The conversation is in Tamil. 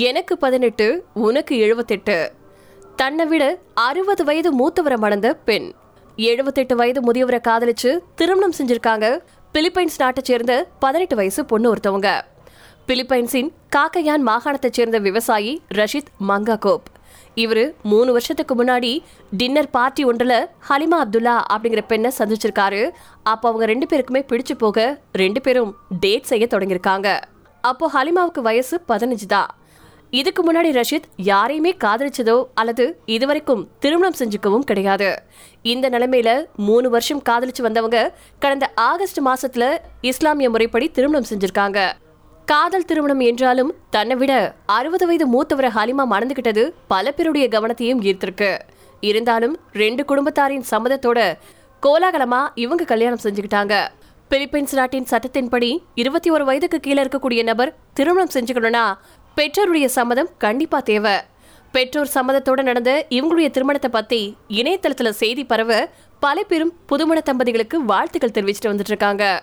எனக்கு பதினெட்டு உனக்கு எழுபத்தெட்டு தன்னை விட அறுபது வயது மூத்தவரை மணந்த பெண். எழுபத்தெட்டு வயது முதியவரை காதலிச்சு திருமணம் செஞ்சிருக்காங்க பிலிப்பைன்ஸ் நாட்டை சேர்ந்த பதினெட்டு வயசு பொண்ணு ஒருத்தவங்க. பிலிப்பைன்ஸின் காக்கையான் மாகாணத்தை சேர்ந்த விவசாயி ரஷித் மங்காகோப். இவர் மூணு வருஷத்துக்கு முன்னாடி டின்னர் பார்ட்டி ஒன்றில் ஹலிமா அப்துல்லா அப்படிங்கிற பெண்ணை சந்திச்சிருக்காரு. அப்போ அவங்க ரெண்டு பேருக்குமே பிடிச்சு போக ரெண்டு பேரும் டேட் செய்ய தொடங்கியிருக்காங்க. அப்போ ஹலிமாவுக்கு வயசு பதினஞ்சு தான். இதுக்கு முன்னாடி ரஷித் யாரையுமே காதலிச்சதோ அல்லது இதுவரைக்கும் திருமணம் செஞ்சுக்கவும் கிடையாது. இந்த நிலைமையில மூணு வருஷம் காதலிச்சு வந்தவங்க கடந்த ஆகஸ்ட் மாசத்துல இஸ்லாமிய முறைப்படி திருமணம் செஞ்சிருக்காங்க. காதல் திருமணம் என்றாலும் தன்னை விட அறுபது வயது மூத்தவரை ஹலிமா மணந்துகிட்டது பல பேருடைய கவனத்தையும் ஈர்த்திருக்கு. இருந்தாலும் ரெண்டு குடும்பத்தாரின் சம்மதத்தோட கோலாகலமா இவங்க கல்யாணம் செஞ்சுக்கிட்டாங்க. பிலிப்பைன்ஸ் நாட்டின் சட்டத்தின்படி இருபத்தி ஒரு வயதுக்கு கீழே இருக்கக்கூடிய நபர் திருமணம் செஞ்சுக்கணும்னா பெற்றோருடைய சம்மதம் கண்டிப்பா தேவை. பெற்றோர் சம்மதத்தோட நடந்த இவங்களுடைய திருமணத்தை பத்தி இணையதளத்துல செய்தி பரவ பல பேரும் புதுமண தம்பதிகளுக்கு வாழ்த்துக்கள் தெரிவிச்சுட்டு வந்துட்டு இருக்காங்க.